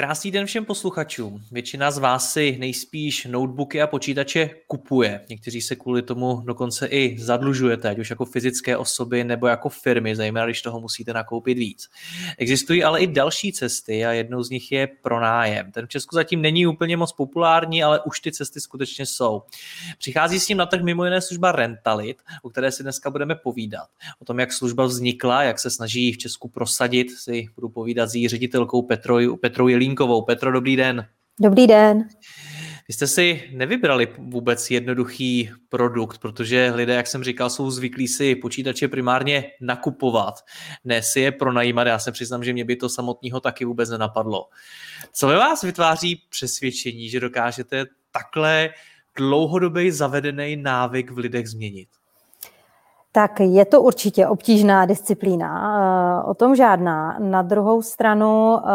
Krásný den všem posluchačům. Většina z vás si nejspíš notebooky a počítače kupuje. Někteří se kvůli tomu dokonce i zadlužujete, ať už jako fyzické osoby nebo jako firmy, zejména když toho musíte nakoupit víc. Existují ale i další cesty a jednou z nich je pronájem. Ten v Česku zatím není úplně moc populární, ale už ty cesty skutečně jsou. Přichází s tím na trh mimo jiné služba Rentalit, o které si dneska budeme povídat. O tom, jak služba vznikla, jak se snaží v Česku prosadit, si budu povídat s její ředitelkou Petrou, Petrou Jelí Jelínkovou. Petro, dobrý den. Dobrý den. Vy jste si nevybrali vůbec jednoduchý produkt, protože lidé, jak jsem říkal, jsou zvyklí si počítače primárně nakupovat, ne si je pronajímat. Já se přiznám, že mě by to samotného taky vůbec nenapadlo. Co ve vás vytváří přesvědčení, že dokážete takhle dlouhodobý zavedený návyk v lidech změnit? Tak je to určitě obtížná disciplína, eh, o tom žádná. Na druhou stranu eh,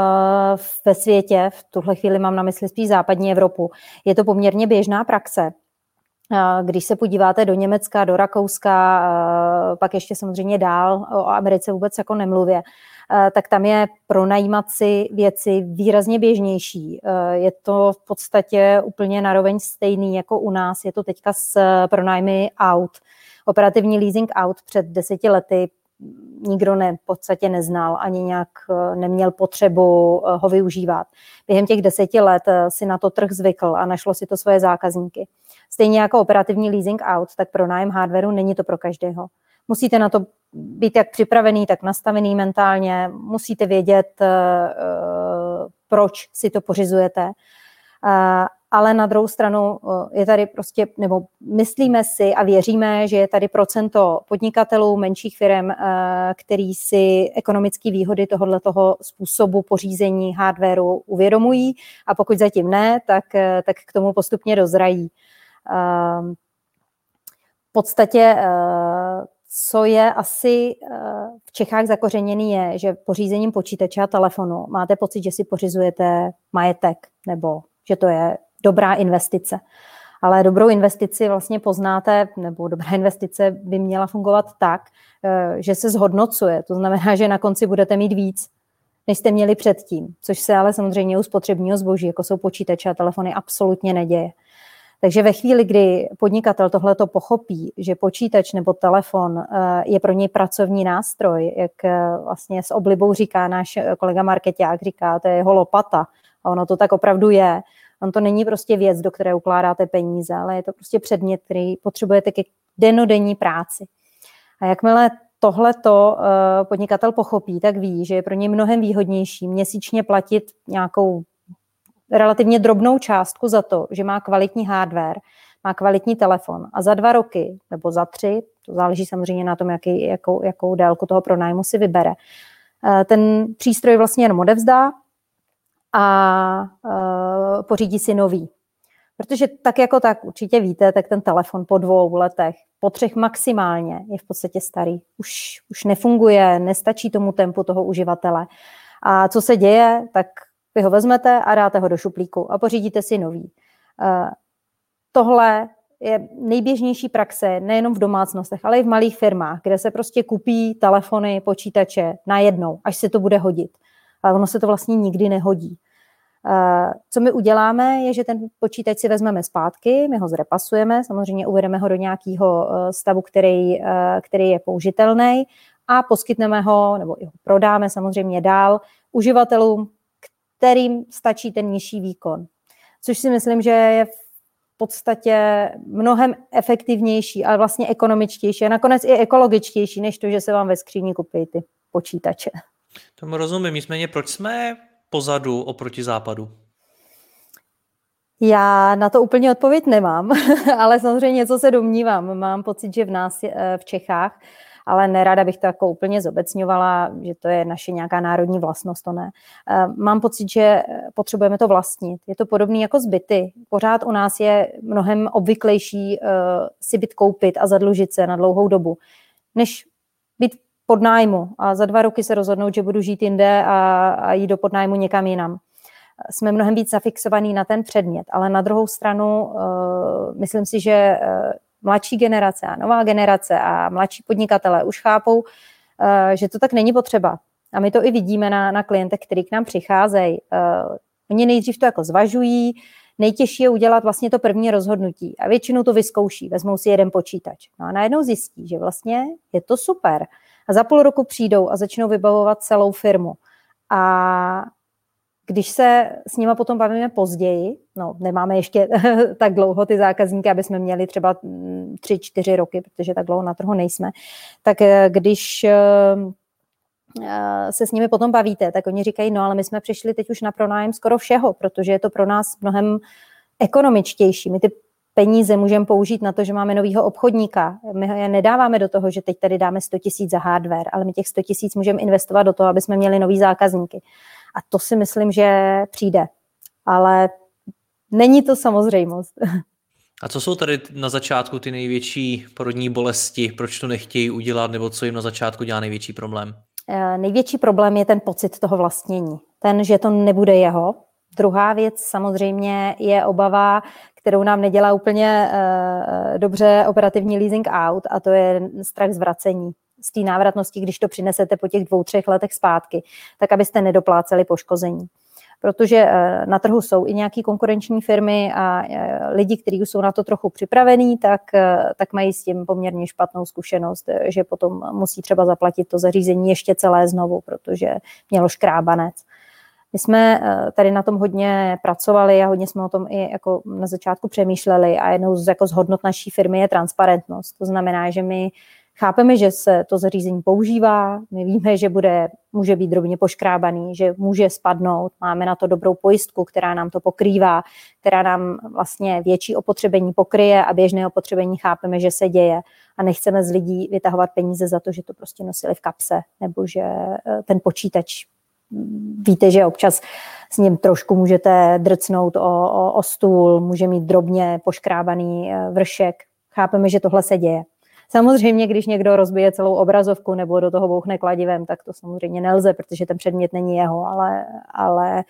ve světě, v tuhle chvíli mám na mysli spíš západní Evropu, je to poměrně běžná praxe. Eh, když se podíváte do Německa, do Rakouska, pak ještě samozřejmě dál, o Americe vůbec jako nemluvě, tak tam je pronajímat si věci výrazně běžnější. Je to v podstatě úplně naroveň stejný jako u nás. Je to teďka s pronájmy aut operativní leasing out před deseti lety nikdo ne, v podstatě neznal, ani nějak eh, neměl potřebu eh, ho využívat. Během těch deseti let eh, si na to trh zvykl a našlo si to svoje zákazníky. Stejně jako operativní leasing out, tak pro nájem hardwareu není to pro každého. Musíte na to být jak připravený, tak nastavený mentálně, musíte vědět, proč si to pořizujete ale na druhou stranu eh, je tady prostě, nebo myslíme si a věříme, že je tady procento podnikatelů, menších firm, eh, který si ekonomické výhody tohoto způsobu pořízení hardwareu uvědomují a pokud zatím ne, tak, eh, tak k tomu postupně dozrají. V podstatě co je asi v Čechách zakořeněný je, že pořízením počítače a telefonu máte pocit, že si pořizujete majetek nebo že to je dobrá investice. Ale dobrou investici vlastně poznáte, nebo dobrá investice by měla fungovat tak, eh, že se zhodnocuje. To znamená, že na konci budete mít víc, než jste měli předtím, což se ale samozřejmě u spotřebního zboží, jako jsou počítače a telefony, absolutně neděje. Takže ve chvíli, kdy podnikatel tohle to pochopí, že počítač nebo telefon eh, je pro něj pracovní nástroj, jak eh, vlastně s oblibou říká náš kolega Marketák, říká, to je jeho lopata, a ono to tak opravdu je, On to není prostě věc, do které ukládáte peníze, ale je to prostě předmět, který potřebujete ke denodenní práci. A jakmile tohleto eh, podnikatel pochopí, tak ví, že je pro něj mnohem výhodnější měsíčně platit nějakou relativně drobnou částku za to, že má kvalitní hardware, má kvalitní telefon a za dva roky nebo za tři, to záleží samozřejmě na tom, jaký, jakou, jakou délku toho pronájmu si vybere, eh, ten přístroj vlastně jenom odevzdá a uh, pořídí si nový. Protože tak jako tak určitě víte, tak ten telefon po dvou letech, po třech maximálně je v podstatě starý. Už, už nefunguje, nestačí tomu tempu toho uživatele. A co se děje, tak vy ho vezmete a dáte ho do šuplíku a pořídíte si nový. Uh, tohle je nejběžnější praxe nejenom v domácnostech, ale i v malých firmách, kde se prostě kupí telefony, počítače najednou, až se to bude hodit. Ale ono se to vlastně nikdy nehodí. Eh, co my uděláme, je, že ten počítač si vezmeme zpátky, my ho zrepasujeme, samozřejmě uvedeme ho do nějakého eh, stavu, který, eh, který je použitelný a poskytneme ho, nebo ho prodáme samozřejmě dál uživatelům, kterým stačí ten nižší výkon. Což si myslím, že je v podstatě mnohem efektivnější, ale vlastně ekonomičtější a nakonec i ekologičtější, než to, že se vám ve skříni kupí ty počítače. Tomu rozumím. Nicméně, proč jsme pozadu oproti západu? Já na to úplně odpověď nemám, ale samozřejmě něco se domnívám. Mám pocit, že v nás eh, v Čechách ale nerada bych to jako úplně zobecňovala, že to je naše nějaká národní vlastnost, to ne. Eh, mám pocit, že potřebujeme to vlastnit. Je to podobné jako zbyty. Pořád u nás je mnohem obvyklejší eh, si byt koupit a zadlužit se na dlouhou dobu, než být pod nájmu a za dva roky se rozhodnout, že budu žít jinde a, a jít do podnájmu někam jinam. Jsme mnohem víc zafixovaný na ten předmět, ale na druhou stranu uh, myslím si, že uh, mladší generace a nová generace a mladší podnikatelé už chápou, eh, že to tak není potřeba. A my to i vidíme na, na klientech, kteří k nám přicházejí. Eh, oni nejdřív to jako zvažují, nejtěžší je udělat vlastně to první rozhodnutí a většinou to vyzkouší, vezmou si jeden počítač. No a najednou zjistí, že vlastně je to super. A za půl roku přijdou a začnou vybavovat celou firmu. A když se s nimi potom bavíme později, no nemáme ještě tak dlouho ty zákazníky, aby jsme měli třeba mm, tři, čtyři roky, protože tak dlouho na trhu nejsme, tak eh, když eh, se s nimi potom bavíte, tak oni říkají, no ale my jsme přišli teď už na pronájem skoro všeho, protože je to pro nás mnohem ekonomičtější. My ty peníze můžeme použít na to, že máme nového obchodníka. My je nedáváme do toho, že teď tady dáme 100 tisíc za hardware, ale my těch 100 tisíc můžeme investovat do toho, aby jsme měli nový zákazníky. A to si myslím, že přijde. Ale není to samozřejmost. A co jsou tady na začátku ty největší porodní bolesti, proč to nechtějí udělat, nebo co jim na začátku dělá největší problém? Eh, největší problém je ten pocit toho vlastnění. Ten, že to nebude jeho. Druhá věc samozřejmě je obava, kterou nám nedělá úplně uh, dobře operativní leasing out, a to je strach z vracení z té návratnosti, když to přinesete po těch dvou, třech letech zpátky, tak abyste nedopláceli poškození. Protože eh, na trhu jsou i nějaké konkurenční firmy a eh, lidi, kteří jsou na to trochu připravení, tak, eh, tak mají s tím poměrně špatnou zkušenost, že potom musí třeba zaplatit to zařízení ještě celé znovu, protože mělo škrábanec. My jsme tady na tom hodně pracovali a hodně jsme o tom i jako na začátku přemýšleli a jednou z, jako z hodnot naší firmy je transparentnost. To znamená, že my Chápeme, že se to zařízení používá, my víme, že bude, může být drobně poškrábaný, že může spadnout, máme na to dobrou pojistku, která nám to pokrývá, která nám vlastně větší opotřebení pokryje a běžné opotřebení chápeme, že se děje a nechceme z lidí vytahovat peníze za to, že to prostě nosili v kapse nebo že eh, ten počítač víte, že občas s ním trošku můžete drcnout o, o, o stůl, může mít drobně poškrábaný eh, vršek. Chápeme, že tohle se děje. Samozřejmě, když někdo rozbije celou obrazovku nebo do toho bouchne kladivem, tak to samozřejmě nelze, protože ten předmět není jeho, ale, ale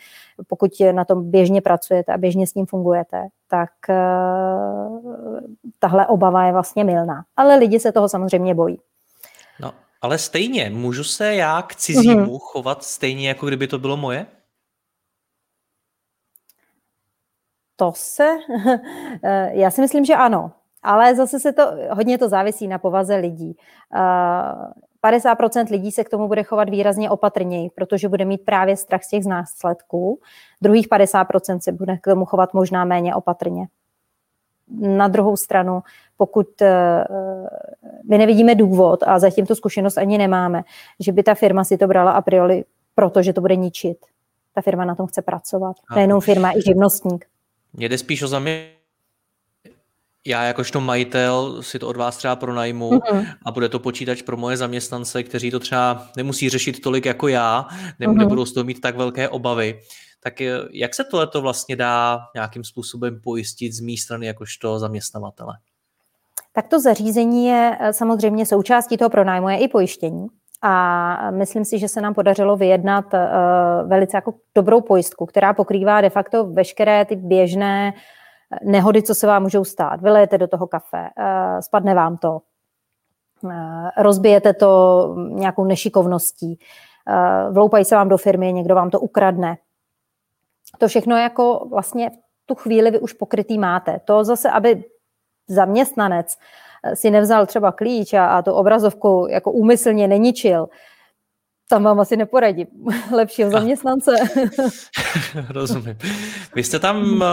pokud na tom běžně pracujete a běžně s ním fungujete, tak uh, tahle obava je vlastně milná. Ale lidi se toho samozřejmě bojí. No, ale stejně, můžu se já k cizímu mm-hmm. chovat stejně, jako kdyby to bylo moje? To se, eh, já si myslím, že ano. Ale zase se to, hodně to závisí na povaze lidí. 50% lidí se k tomu bude chovat výrazně opatrněji, protože bude mít právě strach z těch následků. Druhých 50% se bude k tomu chovat možná méně opatrně. Na druhou stranu, pokud e, my nevidíme důvod a zatím tu zkušenost ani nemáme, že by ta firma si to brala a priori, protože to bude ničit. Ta firma na tom chce pracovat. Nejenom firma, i živnostník. Mně jde spíš o zamě já jakožto majitel si to od vás třeba pronajmu mm-hmm. a bude to počítač pro moje zaměstnance, kteří to třeba nemusí řešit tolik jako já, ne, mm-hmm. nebudou z toho mít tak velké obavy. Tak eh, jak se tohle vlastně dá nějakým způsobem pojistit z mé strany jakožto zaměstnavatele? Tak to zařízení je eh, samozřejmě součástí toho pronájmu, je i pojištění. A myslím si, že se nám podařilo vyjednat velice jako dobrou pojistku, která pokrývá de facto veškeré ty běžné nehody, co se vám můžou stát. Vylejete do toho kafe, eh, spadne vám to, eh, rozbijete to nějakou nešikovností, eh, vloupají se vám do firmy, někdo vám to ukradne. To všechno jako vlastně v tu chvíli vy už pokrytý máte. To zase, aby zaměstnanec si nevzal třeba klíč a, a tu obrazovku jako úmyslně neničil, tam vám asi neporadím. Lepšího zaměstnance. Rozumím. Vy jste tam eh,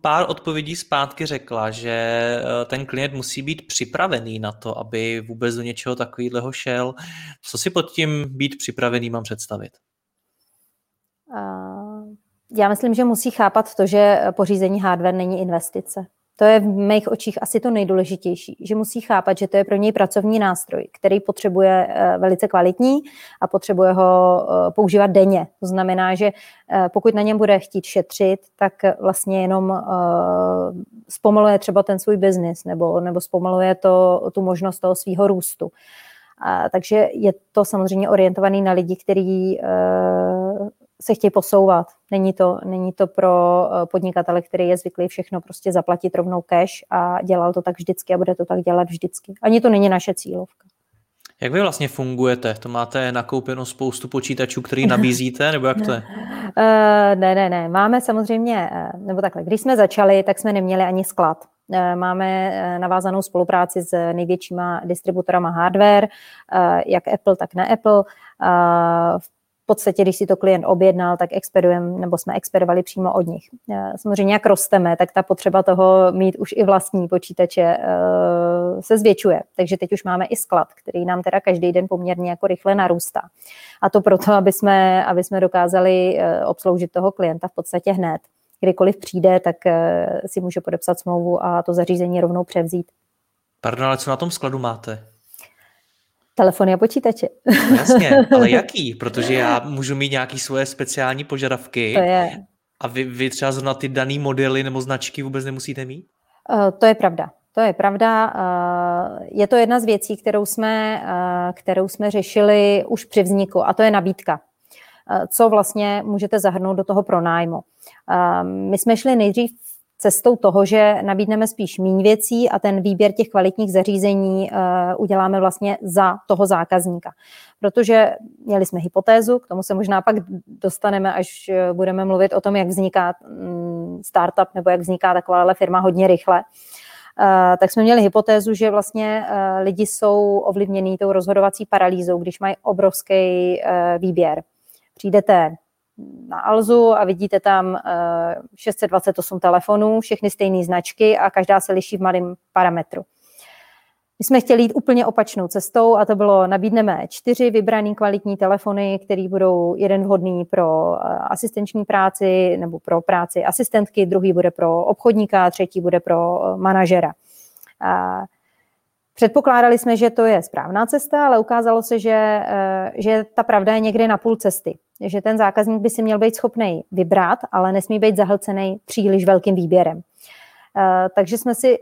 pár odpovědí zpátky řekla, že eh, ten klient musí být připravený na to, aby vůbec do něčeho takového šel. Co si pod tím být připravený mám představit? Uh Já myslím, že musí chápat to, že pořízení hardware není investice. To je v mých očích asi to nejdůležitější, že musí chápat, že to je pro něj pracovní nástroj, který potřebuje eh, velice kvalitní a potřebuje ho eh, používat denně. To znamená, že eh, pokud na něm bude chtít šetřit, tak vlastně jenom zpomaluje třeba ten svůj biznis nebo, nebo zpomaluje to, tu možnost toho svého růstu. A, takže je to samozřejmě orientovaný na lidi, kteří se chtějí posouvat. Není to, není to pro eh, podnikatele, který je zvyklý všechno prostě zaplatit rovnou cash a dělal to tak vždycky a bude to tak dělat vždycky. Ani to není naše cílovka. Jak vy vlastně fungujete? To máte nakoupeno spoustu počítačů, který nabízíte, nebo jak to je? Uh, ne, ne, ne. Máme samozřejmě, eh, nebo takhle, když jsme začali, tak jsme neměli ani sklad. Máme navázanou spolupráci s největšíma distributorama hardware, jak Apple, tak ne Apple. V podstatě, když si to klient objednal, tak expedujeme, nebo jsme expedovali přímo od nich. Eh, samozřejmě, jak rosteme, tak ta potřeba toho mít už i vlastní počítače eh, se zvětšuje. Takže teď už máme i sklad, který nám teda každý den poměrně jako rychle narůstá. A to proto, aby jsme, aby jsme dokázali eh, obsloužit toho klienta v podstatě hned. Kdykoliv přijde, tak si může podepsat smlouvu a to zařízení rovnou převzít. Pardon, ale co na tom skladu máte? Telefony a počítače. No jasně, ale jaký? Protože já můžu mít nějaké svoje speciální požadavky. To je. A vy, vy třeba zrovna ty dané modely nebo značky vůbec nemusíte mít? Uh, to je pravda. To je pravda. Uh, je to jedna z věcí, kterou jsme, uh, kterou jsme řešili už při vzniku, a to je nabídka. Co vlastně můžete zahrnout do toho pronájmu. My jsme šli nejdřív cestou toho, že nabídneme spíš méně věcí a ten výběr těch kvalitních zařízení uh, uděláme vlastně za toho zákazníka. Protože měli jsme hypotézu, k tomu se možná pak dostaneme, až eh, budeme mluvit o tom, jak vzniká um, startup nebo jak vzniká taková firma hodně rychle. Uh, tak jsme měli hypotézu, že vlastně uh, lidi jsou ovlivnění tou rozhodovací paralýzou, když mají obrovský uh, výběr. Přijdete na Alzu a vidíte tam 628 eh, telefonů, všechny stejné značky a každá se liší v malém parametru. My jsme chtěli jít úplně opačnou cestou a to bylo, nabídneme čtyři vybrané kvalitní telefony, které budou jeden vhodný pro eh, asistenční práci nebo pro práci asistentky, druhý bude pro obchodníka, třetí bude pro eh, manažera. Předpokládali jsme, že to je správná cesta, ale ukázalo se, že, že ta pravda je někde na půl cesty že ten zákazník by si měl být schopný vybrat, ale nesmí být zahlcený příliš velkým výběrem. Eh, takže jsme si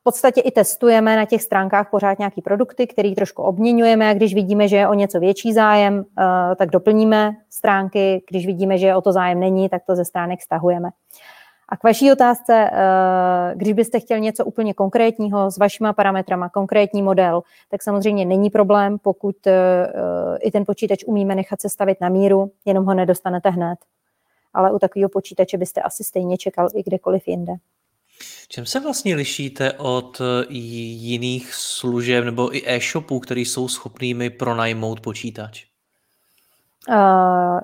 v podstatě i testujeme na těch stránkách pořád nějaký produkty, který trošku obměňujeme a když vidíme, že je o něco větší zájem, eh, tak doplníme stránky, když vidíme, že o to zájem není, tak to ze stránek stahujeme. A k vaší otázce, eh, když byste chtěl něco úplně konkrétního s vašima parametrama, konkrétní model, tak samozřejmě není problém, pokud eh, i ten počítač umíme nechat sestavit na míru, jenom ho nedostanete hned. Ale u takového počítače byste asi stejně čekal i kdekoliv jinde. Čem se vlastně lišíte od eh, jiných služeb nebo i e-shopů, který jsou schopnými pronajmout počítač? Uh,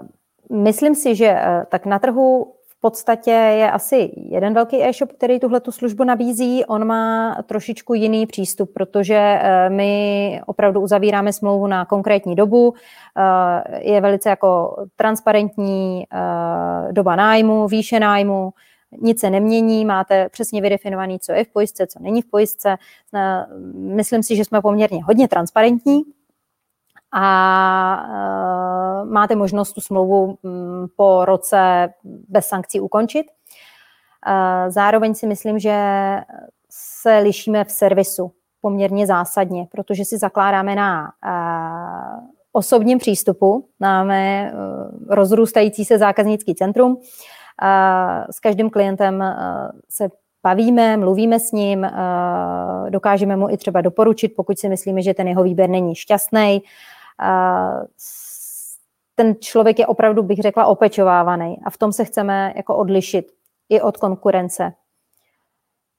myslím si, že tak na trhu podstatě je asi jeden velký e-shop, který tuhle tu službu nabízí. On má trošičku jiný přístup, protože eh, my opravdu uzavíráme smlouvu na konkrétní dobu. Eh, je velice jako transparentní eh, doba nájmu, výše nájmu, nic se nemění, máte přesně vydefinovaný, co je v pojistce, co není v pojistce. Myslím si, že jsme poměrně hodně transparentní a uh, máte možnost tu smlouvu um, po roce bez sankcí ukončit. Uh, zároveň si myslím, že se lišíme v servisu poměrně zásadně, protože si zakládáme na uh, osobním přístupu. Máme rozrůstající se zákaznický centrum. S každým klientem se bavíme, mluvíme s ním, dokážeme mu i třeba doporučit, pokud si myslíme, že ten jeho výběr není šťastný ten člověk je opravdu, bych řekla, opečovávaný a v tom se chceme jako odlišit i od konkurence.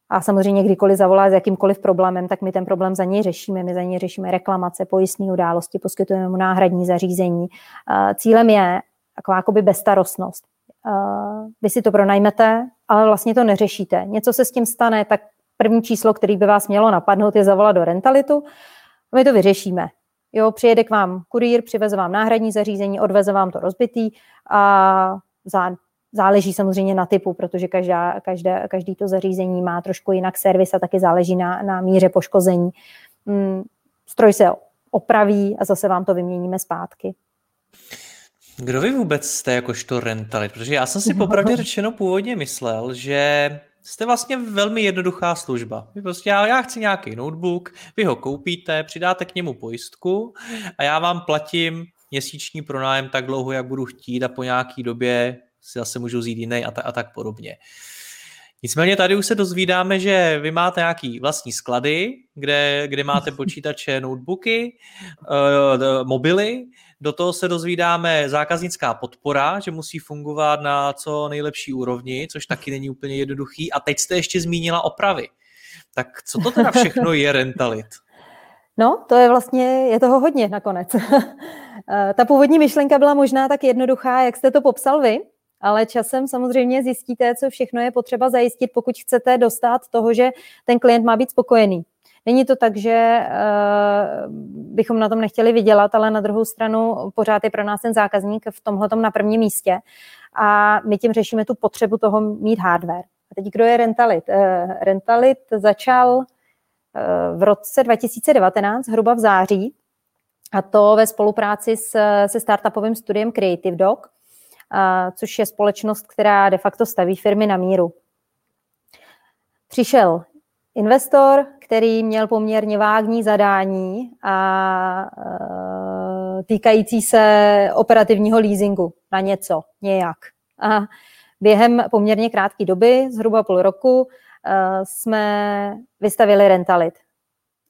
A samozřejmě kdykoliv zavolá s jakýmkoliv problémem, tak my ten problém za něj řešíme. My za něj řešíme reklamace, pojistné události, poskytujeme mu náhradní zařízení. Cílem je taková jakoby bezstarostnost. Vy si to pronajmete, ale vlastně to neřešíte. Něco se s tím stane, tak první číslo, který by vás mělo napadnout, je zavolat do rentalitu. My to vyřešíme. Jo, přijede k vám kurýr, přiveze vám náhradní zařízení, odveze vám to rozbitý a za Záleží samozřejmě na typu, protože každá, každé, každý to zařízení má trošku jinak servis a taky záleží na, na míře poškození. Mm, stroj se opraví a zase vám to vyměníme zpátky. Kdo vy vůbec jste jakožto rentalit? Protože já jsem si popravdě řečeno původně myslel, že jste vlastně velmi jednoduchá služba. Vy prostě, já, já chci nějaký notebook, vy ho koupíte, přidáte k němu pojistku a já vám platím měsíční pronájem tak dlouho, jak budu chtít a po nějaký době si zase můžu vzít jiný a, ta, a tak podobně. Nicméně tady už se dozvídáme, že vy máte nějaký vlastní sklady, kde, kde máte počítače, notebooky, uh, mobily, do toho se dozvídáme zákaznická podpora, že musí fungovat na co nejlepší úrovni, což taky není úplně jednoduchý. A teď jste ještě zmínila opravy. Tak co to teda všechno je Rentalit? No, to je vlastně, je toho hodně nakonec. Eh, ta původní myšlenka byla možná tak jednoduchá, jak jste to popsal vy, ale časem samozřejmě zjistíte, co všechno je potřeba zajistit, pokud chcete dostat toho, že ten klient má být spokojený. Není to tak, že uh, bychom na tom nechtěli vydělat, ale na druhou stranu pořád je pro nás ten zákazník v tomhle na prvním místě a my tím řešíme tu potřebu toho mít hardware. A teď kdo je Rentalit? Uh, Rentalit začal uh, v roce 2019, hruba v září, a to ve spolupráci s, se startupovým studiem Creative Dog, což je společnost, která de facto staví firmy na míru. Přišel investor, který měl poměrně vágní zadání a e, týkající se operativního leasingu na něco, nějak. A během poměrně krátké doby, zhruba půl roku, e, jsme vystavili Rentalit.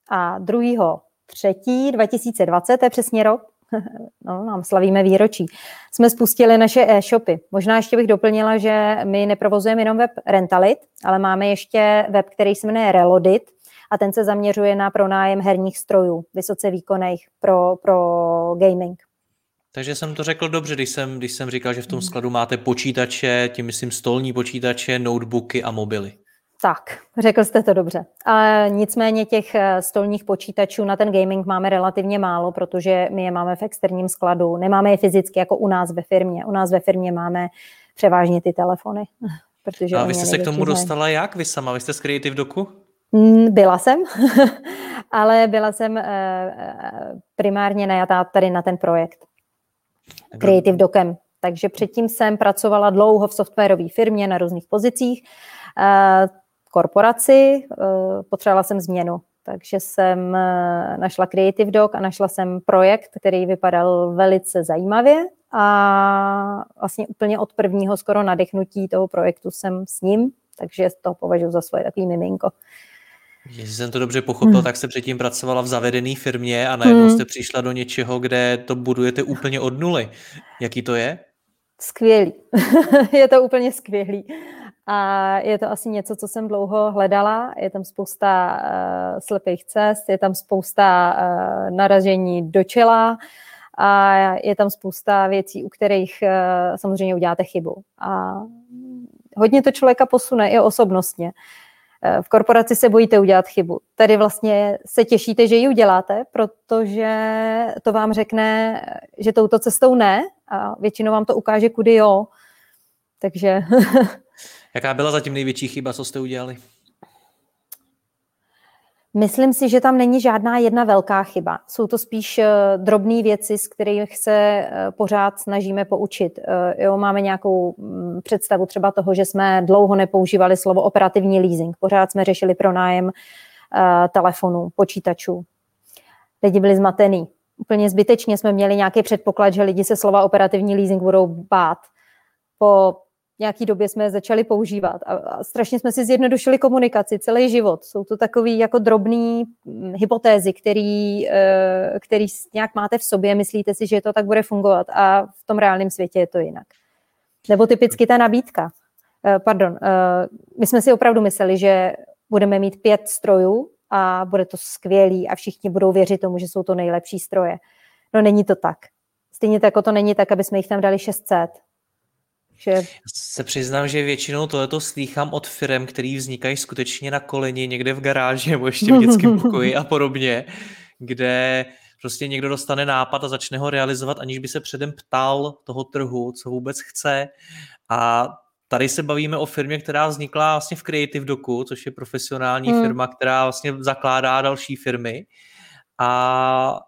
A 2. 3. 2020, to je přesně rok, no, nám slavíme výročí, jsme spustili naše e-shopy. Možná ještě bych doplnila, že my neprovozujeme jenom web Rentalit, ale máme ještě web, který se jmenuje Relodit a ten se zaměřuje na pronájem herních strojů, vysoce výkonných pro, pro gaming. Takže jsem to řekl dobře, když jsem, když jsem říkal, že v tom skladu máte počítače, tím myslím stolní počítače, notebooky a mobily. Tak, řekl jste to dobře. A nicméně těch eh, stolních počítačů na ten gaming máme relativně málo, protože my je máme v externím skladu. Nemáme je fyzicky jako u nás ve firmě. U nás ve firmě máme převážně ty telefony. Protože a vy jste se k tomu dostala jak vy sama? Vy jste z Creative Doku? Mm, byla jsem, ale byla jsem eh, eh, primárně najatá tady na ten projekt. Creative Dokem. Takže předtím jsem pracovala dlouho v softwarové firmě na různých pozicích korporaci, eh, potřebovala jsem změnu. Takže jsem eh, našla Creative Dog a našla jsem projekt, který vypadal velice zajímavě a vlastně úplně od prvního skoro nadechnutí toho projektu jsem s ním, takže to považuji za svoje takový miminko. Jestli jsem to dobře pochopil, hmm. tak jste předtím pracovala v zavedené firmě a najednou hmm. jste přišla do něčeho, kde to budujete úplně od nuly. Jaký to je? Skvělý. je to úplně skvělý. A je to asi něco, co jsem dlouho hledala. Je tam spousta uh, slepých cest, je tam spousta uh, naražení do čela a je tam spousta věcí, u kterých uh, samozřejmě uděláte chybu. A hodně to člověka posune i osobnostně. V korporaci se bojíte udělat chybu. Tady vlastně se těšíte, že ji uděláte, protože to vám řekne, že touto cestou ne a většinou vám to ukáže, kudy jo. Takže Jaká byla zatím největší chyba, co jste udělali? Myslím si, že tam není žádná jedna velká chyba. Jsou to spíš eh, drobné věci, s kterých se eh, pořád snažíme poučit. Eh, jo, máme nějakou mm, představu třeba toho, že jsme dlouho nepoužívali slovo operativní leasing. Pořád jsme řešili pronájem telefonů, počítačů. Lidi byli zmatený. Úplně zbytečně jsme měli nějaký předpoklad, že lidi se slova operativní leasing budou bát. Po nějaký době jsme začali používat a, a strašně jsme si zjednodušili komunikaci celý život. Jsou to takové jako drobné hm, hypotézy, který, eh, který nějak máte v sobě, myslíte si, že to tak bude fungovat a v tom reálném světě je to jinak. Nebo typicky ta nabídka. Eh, pardon, eh, my jsme si opravdu mysleli, že budeme mít pět strojů a bude to skvělý a všichni budou věřit tomu, že jsou to nejlepší stroje. No není to tak. Stejně tak jako to není tak, aby jsme jich tam dali 600 že... Se přiznám, že většinou tohleto slýchám od firm, který vznikají skutečně na koleni někde v garáži nebo ještě v dětském pokoji a podobně, kde prostě někdo dostane nápad a začne ho realizovat, aniž by se předem ptal toho trhu, co vůbec chce a Tady se bavíme o firmě, která vznikla vlastně v Creative Doku, což je profesionální hmm. firma, která vlastně zakládá další firmy. A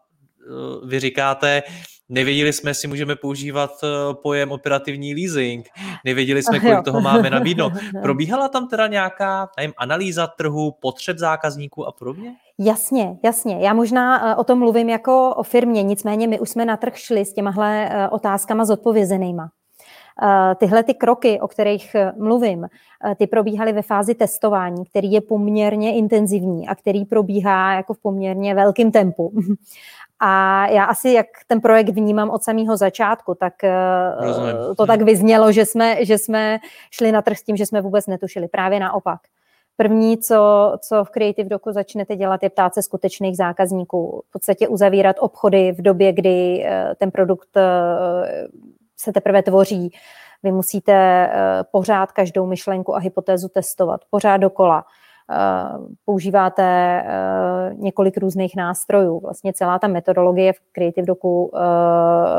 e, vy říkáte, nevěděli jsme, jestli můžeme používat e, pojem operativní leasing, nevěděli jsme, kolik toho máme nabídnout. Probíhala tam teda nějaká nevím, analýza trhu, potřeb zákazníků a podobně? Jasně, jasně. Já možná e, o tom mluvím jako o firmě, nicméně my už jsme na trh šli s těmahle otázkama zodpovězenýma. Eh, tyhle ty kroky, o kterých eh, mluvím, eh, ty probíhaly ve fázi testování, který je poměrně intenzivní a který probíhá jako v poměrně velkém tempu. A já asi, jak ten projekt vnímám od samého začátku, tak Rozumím. to tak vyznělo, že jsme, že jsme šli na trh s tím, že jsme vůbec netušili. Právě naopak. První, co, co v Creative Doku začnete dělat, je ptát se skutečných zákazníků. V podstatě uzavírat obchody v době, kdy ten produkt se teprve tvoří. Vy musíte eh, pořád každou myšlenku a hypotézu testovat, pořád dokola. Eh, používáte eh, několik různých nástrojů. Vlastně celá ta metodologie v Creative Doku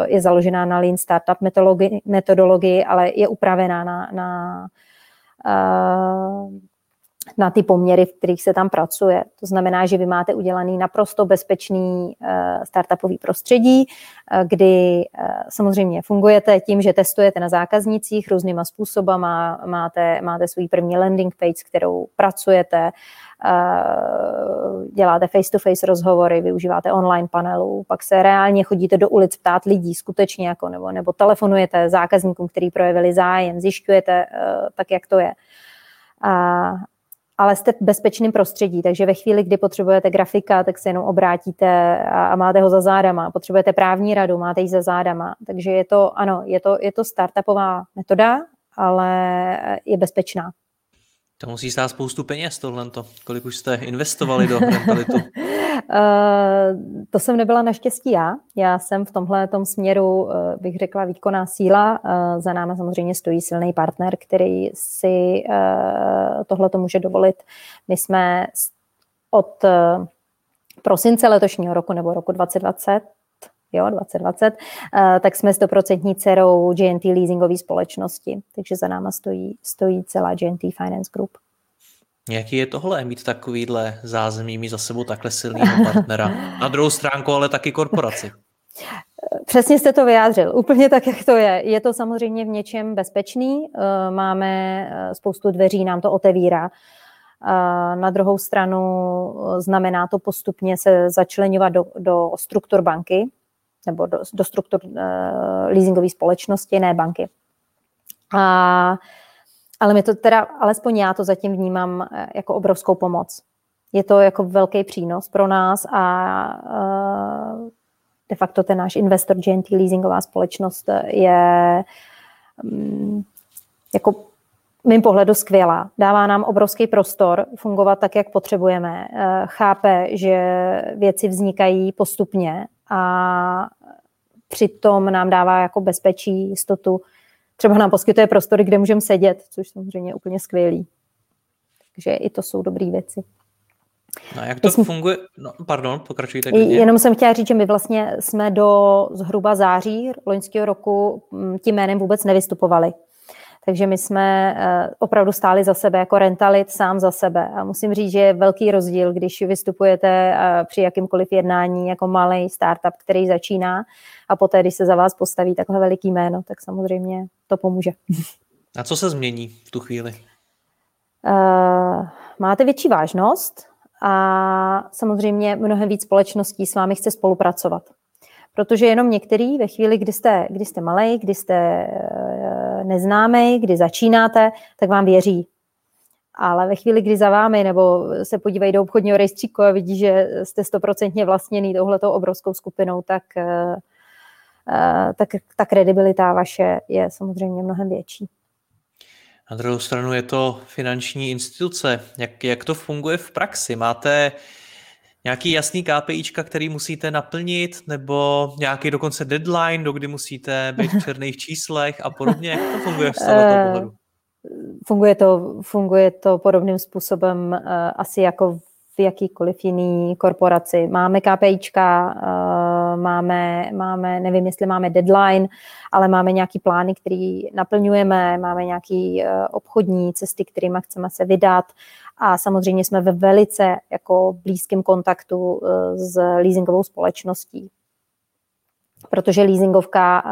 je založená na Lean Startup metodologii, metodologii ale je upravená na, na na ty poměry, v kterých se tam pracuje. To znamená, že vy máte udělaný naprosto bezpečný uh, startupový prostředí, uh, kdy uh, samozřejmě fungujete tím, že testujete na zákaznicích různýma způsobama, máte, máte svůj první landing page, kterou pracujete, děláte face-to-face rozhovory, využíváte online panelů, pak se reálně chodíte do ulic ptát lidí skutečně jako, nebo, nebo telefonujete zákazníkům, který projevili zájem, zjišťujete tak, jak to je. A, ale jste v bezpečném prostředí, takže ve chvíli, kdy potřebujete grafika, tak se jenom obrátíte a, máte ho za zádama. Potřebujete právní radu, máte ji za zádama. Takže je to, ano, je to, je to startupová metoda, ale je bezpečná. To musí stát spoustu peněz tohle. Kolik už jste investovali do rentalitu? Eh, to jsem nebyla naštěstí já. Já jsem v tomhle tom směru, eh, bych řekla, výkonná síla. Eh, za námi samozřejmě stojí silný partner, který si tohle to může dovolit. My jsme od prosince letošního roku nebo roku 2020 jo, 2020, tak jsme 100% dcerou GNT leasingové společnosti, takže za náma stojí, stojí celá GNT Finance Group. Jaký je tohle, mít takovýhle zázemí, mít za sebou takhle silného partnera? Na druhou stránku ale taky korporaci. Přesně jste to vyjádřil, úplně tak, jak to je. Je to samozřejmě v něčem bezpečný, eh, máme eh, spoustu dveří, nám to otevírá. Eh, na druhou stranu znamená to postupně se začlenovat do, do struktur banky nebo do, do struktur leasingové společnosti, ne banky. A ale my to teda, alespoň já to zatím vnímám eh, jako obrovskou pomoc. Je to jako velký přínos pro nás a uh, de facto ten náš investor GNT leasingová společnost je um, jako mým pohledu skvělá. Dává nám obrovský prostor fungovat tak, jak potřebujeme. Uh, chápe, že věci vznikají postupně a přitom nám dává jako bezpečí, jistotu, třeba nám poskytuje prostory, kde můžeme sedět, což samozřejmě je úplně skvělý. Takže i to jsou dobré věci. No jak to jsme, funguje? No, pardon, pokračujte. Klidně. Jenom jsem chtěla říct, že my vlastně jsme do zhruba září loňského roku tím jménem vůbec nevystupovali. Takže my jsme eh, opravdu stáli za sebe jako rentalit sám za sebe. A musím říct, že je velký rozdíl, když vystupujete eh, při jakýmkoliv jednání jako malý startup, který začíná a poté, když se za vás postaví takhle veliký jméno, tak samozřejmě to pomůže. A co se změní v tu chvíli? Uh, máte větší vážnost a samozřejmě mnohem víc společností s vámi chce spolupracovat. Protože jenom některý ve chvíli, kdy jste, kdy jste malej, kdy jste uh, neznámý, kdy začínáte, tak vám věří. Ale ve chvíli, kdy za vámi nebo se podívají do obchodního rejstříku a vidí, že jste stoprocentně vlastněný touhletou obrovskou skupinou, tak uh, Eh, tak ta kredibilita vaše je samozřejmě mnohem větší. Na druhou stranu je to finanční instituce. Jak, jak to funguje v praxi? Máte nějaký jasný KPIčka, který musíte naplnit, nebo nějaký dokonce deadline, do kdy musíte být v černých číslech a podobně? Jak to funguje z tohoto eh, pohledu? Funguje to, funguje to podobným způsobem uh, asi jako v v jakýkoliv jiný korporaci. Máme KPIčka, máme, máme, nevím, jestli máme deadline, ale máme nějaký plány, který naplňujeme, máme nějaký obchodní cesty, kterými chceme se vydat a samozřejmě jsme ve velice jako blízkém kontaktu s leasingovou společností, protože leasingovka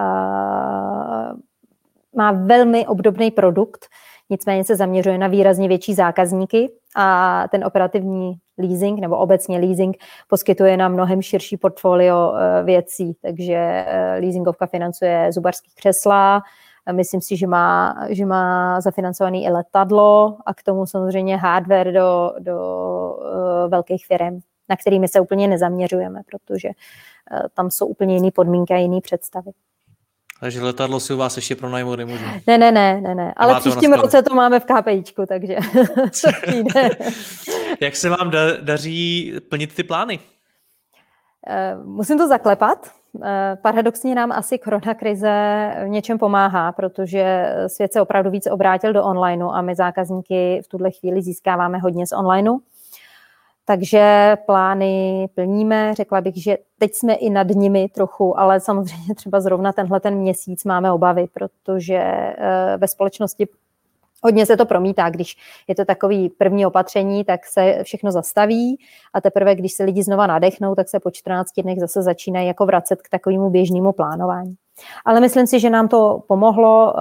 má velmi obdobný produkt, nicméně se zaměřuje na výrazně větší zákazníky a ten operativní leasing nebo obecně leasing poskytuje nám mnohem širší portfolio eh, věcí, takže eh, leasingovka financuje zubarský křesla, myslím si, že má, že má zafinancovaný i letadlo a k tomu samozřejmě hardware do, do uh, velkých firm, na kterými se úplně nezaměřujeme, protože uh, tam jsou úplně jiné podmínky a jiné představy. Takže letadlo si u vás ještě pronajmout nemůžu. Ne, ne, ne, ne, ne. Ale příštím roce to máme v KPIčku, takže to jde. Jak se vám da- daří plnit ty plány? Uh, musím to zaklepat. Uh, paradoxně nám asi koronakrize v něčem pomáhá, protože svět se opravdu víc obrátil do onlineu a my zákazníky v tuhle chvíli získáváme hodně z onlineu. Takže plány plníme, řekla bych, že teď jsme i nad nimi trochu, ale samozřejmě třeba zrovna tenhle ten měsíc máme obavy, protože eh, ve společnosti hodně se to promítá, když je to takový první opatření, tak se všechno zastaví a teprve, když se lidi znova nadechnou, tak se po 14 dnech zase začínají jako vracet k takovému běžnému plánování. Ale myslím si, že nám to pomohlo,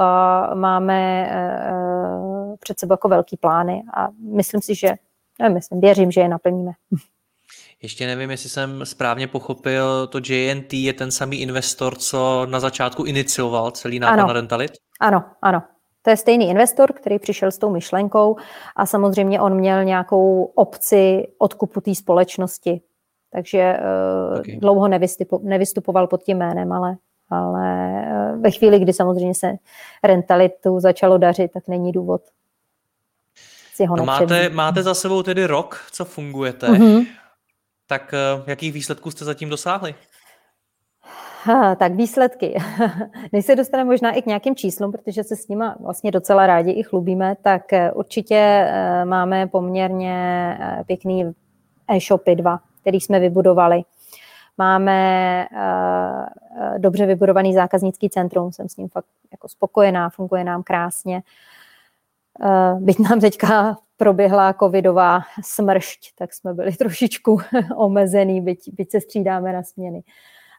máme eh, před sebou jako velký plány a myslím si, že já myslím, věřím, že je naplníme. Ještě nevím, jestli jsem správně pochopil, to JNT je ten samý investor, co na začátku inicioval celý nápad ano. na Rentalit? Ano, ano. To je stejný investor, který přišel s tou myšlenkou a samozřejmě on měl nějakou opci odkupu té společnosti. Takže okay. dlouho nevystupoval pod tím jménem, ale, ale uh, ve chvíli, kdy samozřejmě se Rentalitu začalo dařit, tak není důvod si ho no máte, máte za sebou tedy rok, co fungujete. Mm-hmm. Tak uh, jakých výsledků jste zatím dosáhli? Tak výsledky. Než se dostaneme možná i k nějakým číslům, protože se s nimi vlastně docela rádi i chlubíme, tak eh, určitě eh, máme poměrně pěkný e-shopy dva, který jsme vybudovali. Máme dobře vybudovaný zákaznický centrum, jsem s ním fakt jako spokojená, funguje nám krásně. Eh, byť nám teďka proběhla covidová smršť, tak jsme byli trošičku omezený, byť, byť se střídáme na směny.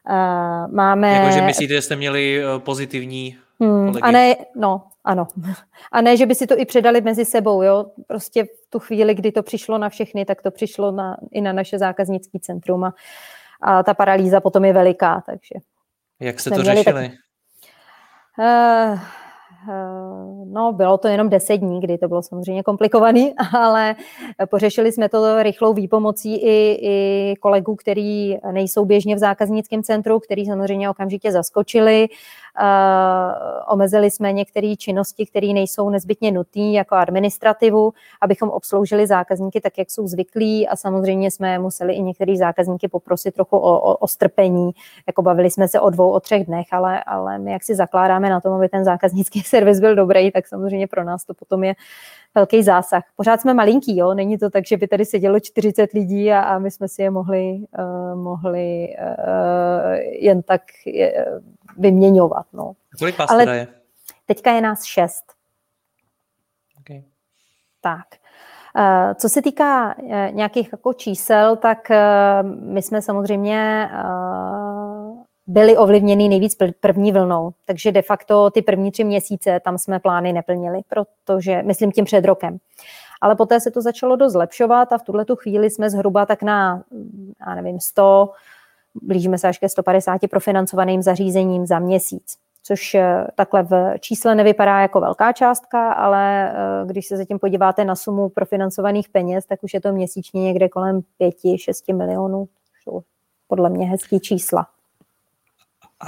Eh, máme... Jakože myslíte, že jste měli eh, pozitivní hmm, A ne, no, ano. A ne, že by si to i předali mezi sebou, jo. Prostě v tu chvíli, kdy to přišlo na všechny, tak to přišlo na, i na naše zákaznické centrum a, a ta paralýza potom je veliká, takže... Jak jste to řešili? Tak... Uh, Eh, no, bylo to jenom deset dní, kdy to bylo samozřejmě komplikovaný, ale pořešili jsme to rychlou výpomocí i, i kolegů, kteří nejsou běžně v zákaznickém centru, kteří samozřejmě okamžitě zaskočili omezili jsme některé činnosti, které nejsou nezbytně nutné, jako administrativu, abychom obsloužili zákazníky tak, jak jsou zvyklí a samozřejmě jsme museli i některé zákazníky poprosit trochu o, o, o strpení, jako bavili jsme se o dvou, o třech dnech, ale, ale my jak si zakládáme na tom, aby ten zákaznický servis byl dobrý, tak samozřejmě pro nás to potom je velký zásah. Pořád jsme malinký, jo? není to tak, že by tady sedělo 40 lidí a, a my jsme si je mohli, uh, mohli uh, jen tak uh, vyměňovat. No. Kolik vás Ale teda je? Teďka je nás šest. Okay. Tak. Uh, co se týká uh, nějakých jako čísel, tak uh, my jsme samozřejmě byli ovlivněni nejvíc první vlnou. Takže de facto ty první tři měsíce tam jsme plány neplnili, protože, myslím tím před rokem. Ale poté se to začalo dost zlepšovat a v tuhle tu chvíli jsme zhruba tak na, já nevím, 100, blížíme se až ke 150 profinancovaným zařízením za měsíc což eh, takhle v čísle nevypadá jako velká částka, ale eh, když se zatím podíváte na sumu profinancovaných peněz, tak už je to měsíčně někde kolem 5-6 milionů. Podle mě hezký čísla.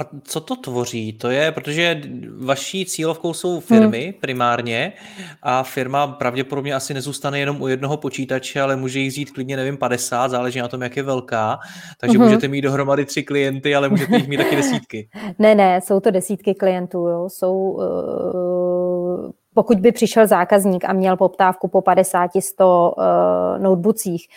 A co to tvoří? To je, protože vaší cílovkou jsou firmy hmm. primárně a firma pravděpodobně asi nezůstane jenom u jednoho počítače, ale může jich vzít klidně, nevím, 50, záleží na tom, jak je velká. Takže hmm. můžete mít dohromady tři klienty, ale můžete jich mít taky desítky. ne, ne, jsou to desítky klientů. Jo. Jsou, uh, pokud by přišel zákazník a měl poptávku po 50-100 uh, notebookích,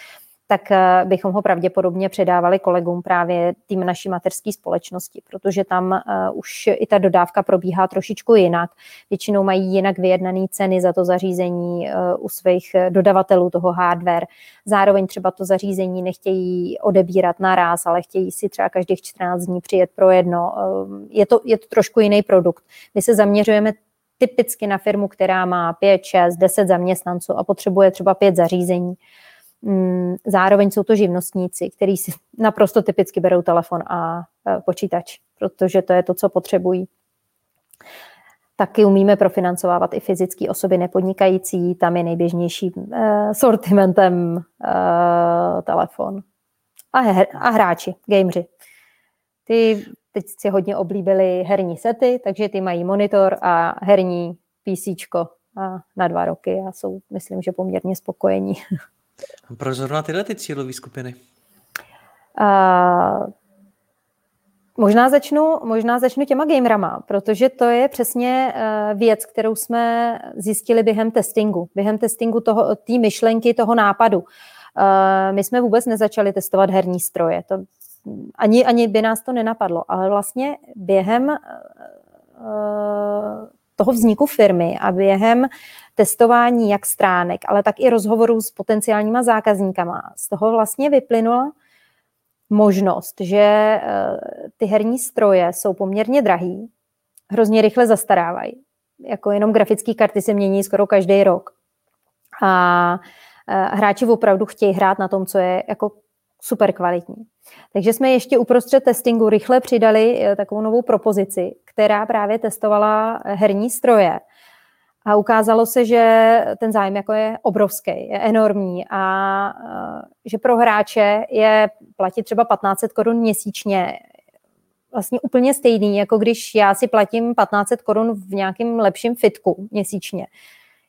tak eh, bychom ho pravděpodobně předávali kolegům právě tým naší mateřské společnosti, protože tam uh, už i ta dodávka probíhá trošičku jinak. Většinou mají jinak vyjednané ceny za to zařízení uh, u svých dodavatelů toho hardware. Zároveň třeba to zařízení nechtějí odebírat naraz, ale chtějí si třeba každých 14 dní přijet pro jedno. Je, to, je to trošku jiný produkt. My se zaměřujeme typicky na firmu, která má 5, 6, 10 zaměstnanců a potřebuje třeba 5 zařízení. Mm, zároveň jsou to živnostníci, kteří si naprosto typicky berou telefon a e, počítač, protože to je to, co potřebují. Taky umíme profinancovávat i fyzické osoby nepodnikající, tam je nejběžnější uh, sortimentem uh, telefon. A, her, a hráči, gameři. Ty teď si hodně oblíbili herní sety, takže ty mají monitor a herní PC na dva roky a jsou, myslím, že poměrně spokojení. Proč zrovna tyhle ty cílové skupiny? Uh, možná, začnu, možná začnu těma gamerama, protože to je přesně uh, věc, kterou jsme zjistili během testingu. Během testingu té myšlenky, toho nápadu. Uh, my jsme vůbec nezačali testovat herní stroje. To ani, ani by nás to nenapadlo, ale vlastně během uh, toho vzniku firmy a během testování jak stránek, ale tak i rozhovorů s potenciálníma zákazníkama. Z toho vlastně vyplynula možnost, že eh, ty herní stroje jsou poměrně drahý, hrozně rychle zastarávají. Jako jenom grafické karty se mění skoro každý rok. A eh, hráči opravdu chtějí hrát na tom, co je jako super kvalitní. Takže jsme ještě uprostřed testingu rychle přidali eh, takovou novou propozici, která právě testovala herní stroje a ukázalo se, že ten zájem jako je obrovský, je enormní a že pro hráče je platit třeba 1500 korun měsíčně vlastně úplně stejný, jako když já si platím 1500 korun v nějakém lepším fitku měsíčně.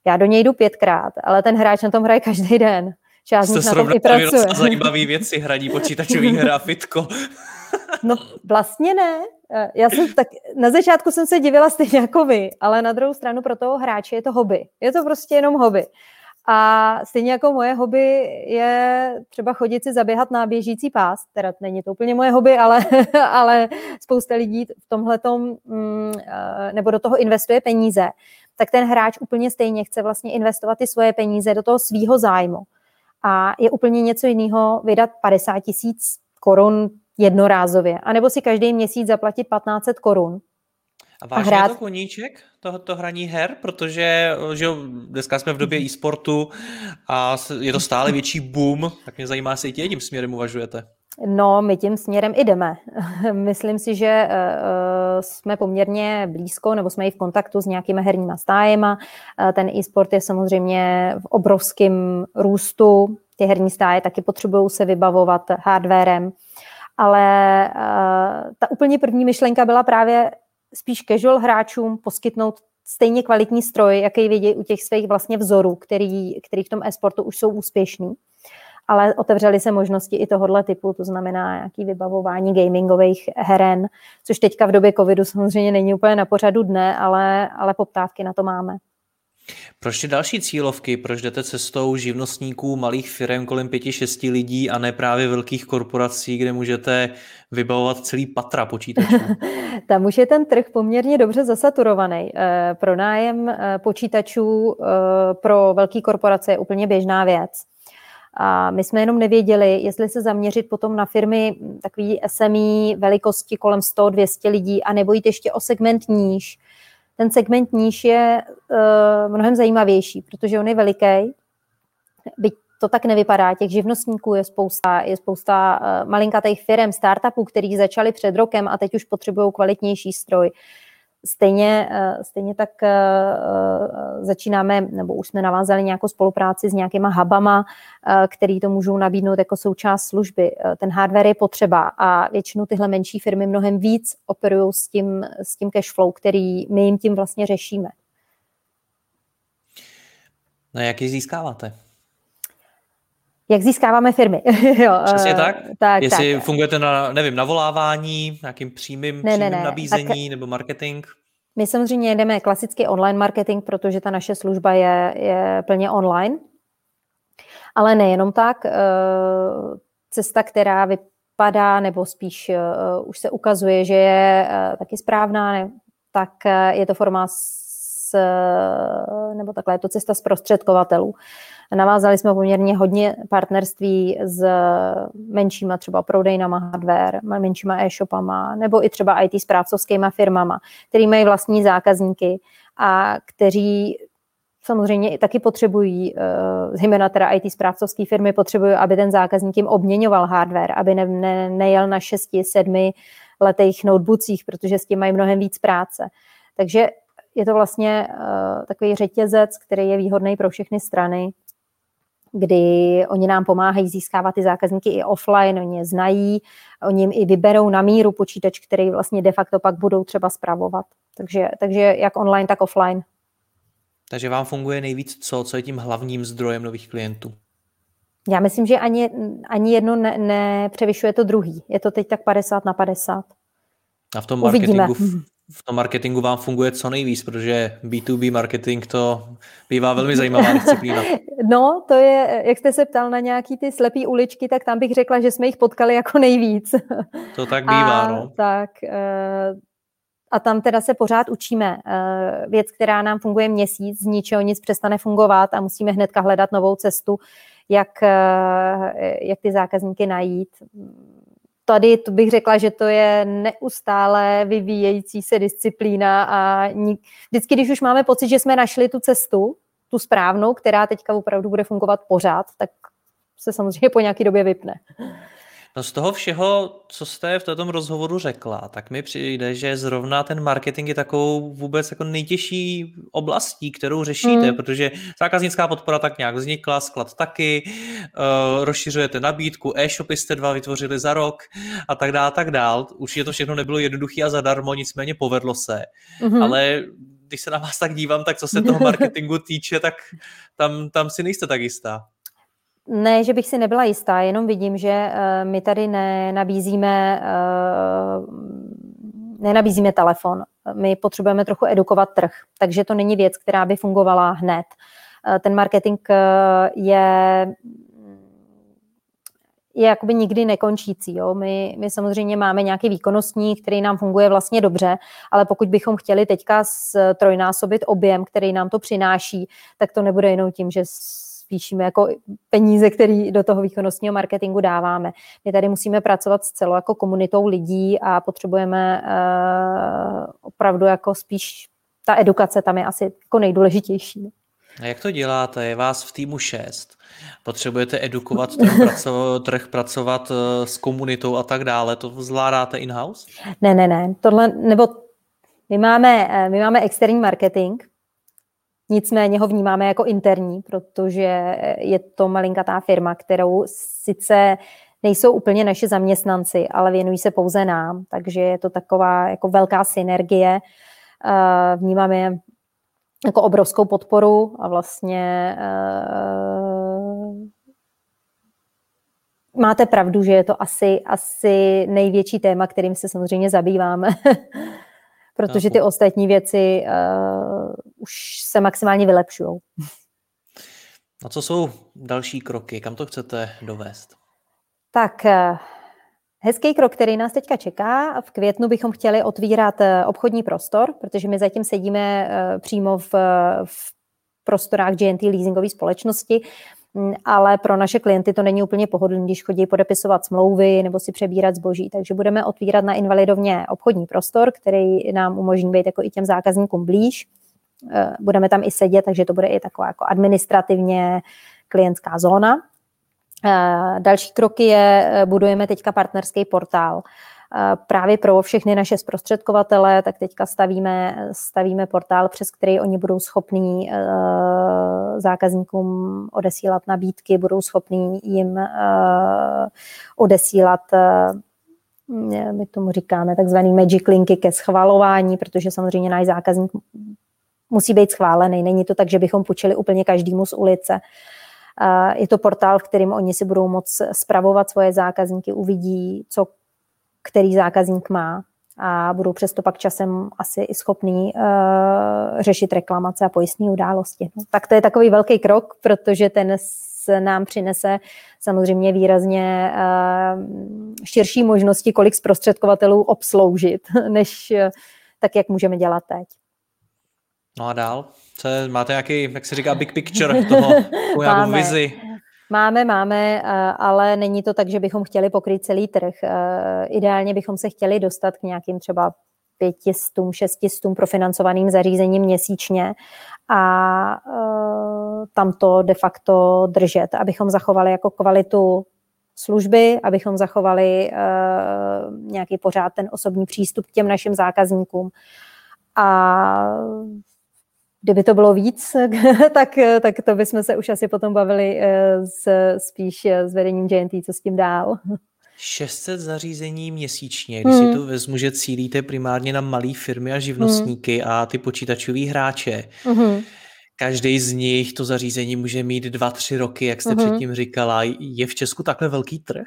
Já do něj jdu pětkrát, ale ten hráč na tom hraje každý den. Část Jste na tom i pracuje. zajímavé věci, hraní počítačový hra, fitko. No vlastně ne. Eh, já jsem tak, na začátku jsem se divila stejně jako vy, ale na druhou stranu pro toho hráče je to hobby. Je to prostě jenom hobby. A stejně jako moje hobby je třeba chodit si zaběhat na běžící pás, teda není to úplně moje hobby, ale, ale spousta lidí v tomhle mm, eh, nebo do toho investuje peníze, tak ten hráč úplně stejně chce vlastně investovat ty svoje peníze do toho svýho zájmu. A je úplně něco jiného vydat 50 tisíc korun jednorázově, anebo si každý měsíc zaplatit 1500 korun. A vážně a hrát... je to koníček, tohoto hraní her, protože že dneska jsme v době e-sportu a je to stále větší boom, tak mě zajímá, jestli i tím směrem uvažujete. No, my tím směrem jdeme. Myslím si, že uh, jsme poměrně blízko, nebo jsme i v kontaktu s nějakými herníma stájema. Uh, ten e-sport je samozřejmě v obrovském růstu. Ty herní stáje taky potřebují se vybavovat hardwarem ale ta úplně první myšlenka byla právě spíš casual hráčům poskytnout stejně kvalitní stroj, jaký vidějí u těch svých vlastně vzorů, který, který v tom e-sportu už jsou úspěšní. Ale otevřely se možnosti i tohohle typu, to znamená nějaký vybavování gamingových heren, což teďka v době covidu samozřejmě není úplně na pořadu dne, ale, ale poptávky na to máme. Proč ty další cílovky? Proč jdete cestou živnostníků, malých firm kolem pěti, šesti lidí a ne právě velkých korporací, kde můžete vybavovat celý patra počítačů? Tam už je ten trh poměrně dobře zasaturovaný. Eh, pro nájem eh, počítačů eh, pro velké korporace je úplně běžná věc. A my jsme jenom nevěděli, jestli se zaměřit potom na firmy takový SME velikosti kolem 100-200 lidí a nebo jít ještě o segment níž, ten segment níž je uh, mnohem zajímavější, protože on je veliký, byť to tak nevypadá. Těch živnostníků je spousta, je spousta uh, malinkatých firm, startupů, který začali před rokem a teď už potřebují kvalitnější stroj. Stejně, eh, stejně tak eh, eh, začínáme, nebo už jsme navázali nějakou spolupráci s nějakýma hubama, který to můžou nabídnout jako součást služby. Ten hardware je potřeba a většinou tyhle menší firmy mnohem víc operují s tím, s tím cash flow, který my jim tím vlastně řešíme. No jak ji získáváte? Jak získáváme firmy. jo, Přesně tak? tak Jestli tak. fungujete na, nevím, navolávání, nějakým přímým, ne, přímým ne, ne. nabízení tak, nebo marketing? My samozřejmě jdeme klasicky online marketing, protože ta naše služba je, je plně online. Ale nejenom tak, cesta, která vypadá, nebo spíš už se ukazuje, že je taky správná, tak je to forma s, nebo takhle je to cesta zprostředkovatelů. Navázali jsme poměrně hodně partnerství s menšíma třeba prodejnama hardware, menšíma e-shopama, nebo i třeba IT správcovskýma firmama, který mají vlastní zákazníky a kteří samozřejmě taky potřebují, eh, zejména teda IT správcovské firmy, potřebují, aby ten zákazník jim obměňoval hardware, aby ne, ne, nejel na 6, 7 letých notebookích, protože s tím mají mnohem víc práce. Takže je to vlastně uh, takový řetězec, který je výhodný pro všechny strany kdy oni nám pomáhají získávat ty zákazníky i offline, oni je znají, oni jim i vyberou na míru počítač, který vlastně de facto pak budou třeba zpravovat. Takže, takže jak online, tak offline. Takže vám funguje nejvíc co? Co je tím hlavním zdrojem nových klientů? Já myslím, že ani, ani jedno ne, nepřevyšuje to druhý. Je to teď tak 50 na 50. A v tom marketingu, Uvidíme v tom marketingu vám funguje co nejvíc, protože B2B marketing to bývá velmi zajímavá disciplína. No, to je, jak jste se ptal na nějaký ty slepý uličky, tak tam bych řekla, že jsme jich potkali jako nejvíc. To tak bývá, a, no. Tak, eh, a tam teda se pořád učíme. Eh, věc, která nám funguje měsíc, z ničeho nic přestane fungovat a musíme hnedka hledat novou cestu, jak, eh, jak ty zákazníky najít tady to bych řekla, že to je neustále vyvíjející se disciplína a vždycky, když už máme pocit, že jsme našli tu cestu, tu správnou, která teďka opravdu bude fungovat pořád, tak se samozřejmě po nějaké době vypne. No z toho všeho, co jste v tom rozhovoru řekla, tak mi přijde, že zrovna ten marketing je takovou vůbec jako nejtěžší oblastí, kterou řešíte, mm. protože zákaznická podpora tak nějak vznikla, sklad taky, uh, rozšiřujete nabídku, e-shopy jste dva vytvořili za rok a tak dále, tak dál. Už je to všechno nebylo jednoduché a zadarmo, nicméně povedlo se. Mm-hmm. Ale když se na vás tak dívám, tak co se toho marketingu týče, tak tam, tam si nejste tak jistá. Ne, že bych si nebyla jistá, jenom vidím, že uh, my tady nenabízíme, uh, nenabízíme telefon. My potřebujeme trochu edukovat trh, takže to není věc, která by fungovala hned. Uh, ten marketing je je jakoby nikdy nekončící. Jo. My, my samozřejmě máme nějaký výkonnostní, který nám funguje vlastně dobře, ale pokud bychom chtěli teďka trojnásobit objem, který nám to přináší, tak to nebude jenom tím, že spíšíme jako peníze, které do toho výkonnostního marketingu dáváme. My tady musíme pracovat s celou jako komunitou lidí a potřebujeme uh, opravdu jako spíš ta edukace tam je asi jako nejdůležitější. A jak to děláte? Je vás v týmu šest. Potřebujete edukovat trh, pracovat, trh, pracovat eh, s komunitou a tak dále. To zvládáte in-house? Ne, ne, ne. Tohle, nebo my máme, eh, my máme externí marketing, Nicméně ho vnímáme jako interní, protože je to malinkatá firma, kterou sice nejsou úplně naši zaměstnanci, ale věnují se pouze nám, takže je to taková jako velká synergie. Eh, vnímáme je jako obrovskou podporu a vlastně eh, máte pravdu, že je to asi, asi největší téma, kterým se samozřejmě zabýváme. protože ty ostatní věci uh, už se maximálně vylepšují. A co jsou další kroky? Kam to chcete dovést? Tak uh, hezký krok, který nás teďka čeká. V květnu bychom chtěli otvírat uh, obchodní prostor, protože my zatím sedíme uh, přímo v, v prostorách GNT leasingové společnosti, Mm, ale pro naše klienty to není úplně pohodlné, když chodí podepisovat smlouvy nebo si přebírat zboží. Takže budeme otvírat na Invalidovně obchodní prostor, který nám umožní být jako i těm zákazníkům blíž. Eh, budeme tam i sedět, takže to bude i taková jako administrativně klientská zóna. Eh, další kroky je, eh, budujeme teďka partnerský portál právě pro všechny naše zprostředkovatele, tak teďka stavíme, stavíme portál, přes který oni budou schopní zákazníkům odesílat nabídky, budou schopní jim odesílat my tomu říkáme takzvaný magic linky ke schvalování, protože samozřejmě náš zákazník musí být schválený. Není to tak, že bychom půjčili úplně každému z ulice. Je to portál, v kterým oni si budou moct spravovat svoje zákazníky, uvidí, co který zákazník má a budou přesto pak časem asi i schopný uh, řešit reklamace a pojistné události. No, tak to je takový velký krok, protože ten nám přinese samozřejmě výrazně širší možnosti, kolik zprostředkovatelů obsloužit, než tak, jak můžeme dělat teď. No a dál? Co, máte nějaký, jak se říká, big picture toho, nějakou vizi? Máme, máme, ale není to tak, že bychom chtěli pokryt celý trh. Ideálně bychom se chtěli dostat k nějakým třeba pětistům, šestistům profinancovaným zařízením měsíčně a uh, tam to de facto držet, abychom zachovali jako kvalitu služby, abychom zachovali nějaký pořád ten osobní přístup k těm našim zákazníkům. A kdyby to bylo víc, tak, tak to bychom se už asi potom bavili uh, s, spíš s vedením JNT, co s tím dál. 600 zařízení měsíčně, když hmm. si to vezmu, že cílíte primárně na malé firmy a živnostníky hmm. a ty počítačové hráče. Hmm. Každý z nich to zařízení může mít dva, tři roky, jak jste hmm. předtím říkala. Je v Česku takhle velký trh?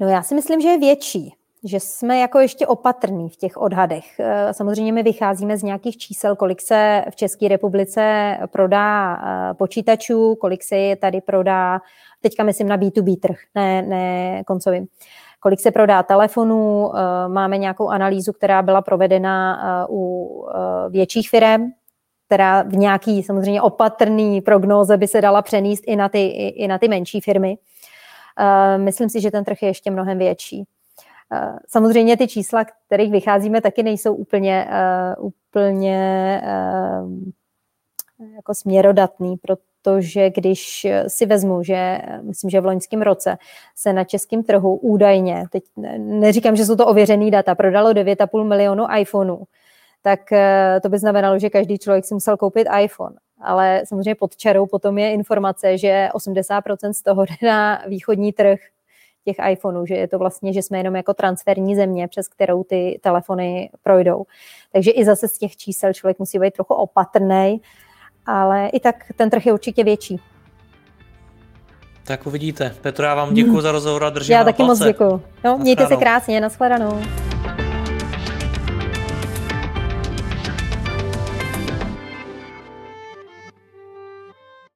No já si myslím, že je větší že jsme jako ještě opatrní v těch odhadech. Eh, samozřejmě my vycházíme z nějakých čísel, kolik se v České republice prodá eh, počítačů, kolik se je tady prodá, teďka myslím na B2B trh, ne, ne koncovým, kolik se prodá telefonů, eh, máme nějakou analýzu, která byla provedena u větších firm, která v nějaký samozřejmě opatrný prognóze by se dala přenést i na ty, i na ty menší firmy. Myslím si, že ten trh je ještě mnohem větší. Eh, samozřejmě ty čísla, kterých vycházíme, taky nejsou úplně, uh, úplně uh, jako směrodatný, protože když si vezmu, že myslím, že v loňském roce se na českém trhu údajně, teď neříkám, že jsou to ověřený data, prodalo 9,5 milionu iPhoneů, tak to by znamenalo, že každý člověk si musel koupit iPhone. Ale samozřejmě pod čarou potom je informace, že 80% z toho jde na východní trh, těch iPhoneů, že je to vlastně, že jsme jenom jako transferní země, přes kterou ty telefony projdou. Takže i zase z těch čísel člověk musí být trochu opatrný, ale i tak ten trh je určitě větší. Tak uvidíte. Petro, já vám děkuji za rozhovor a držím Já taky palce. moc děkuji. No, mějte se krásně, nashledanou.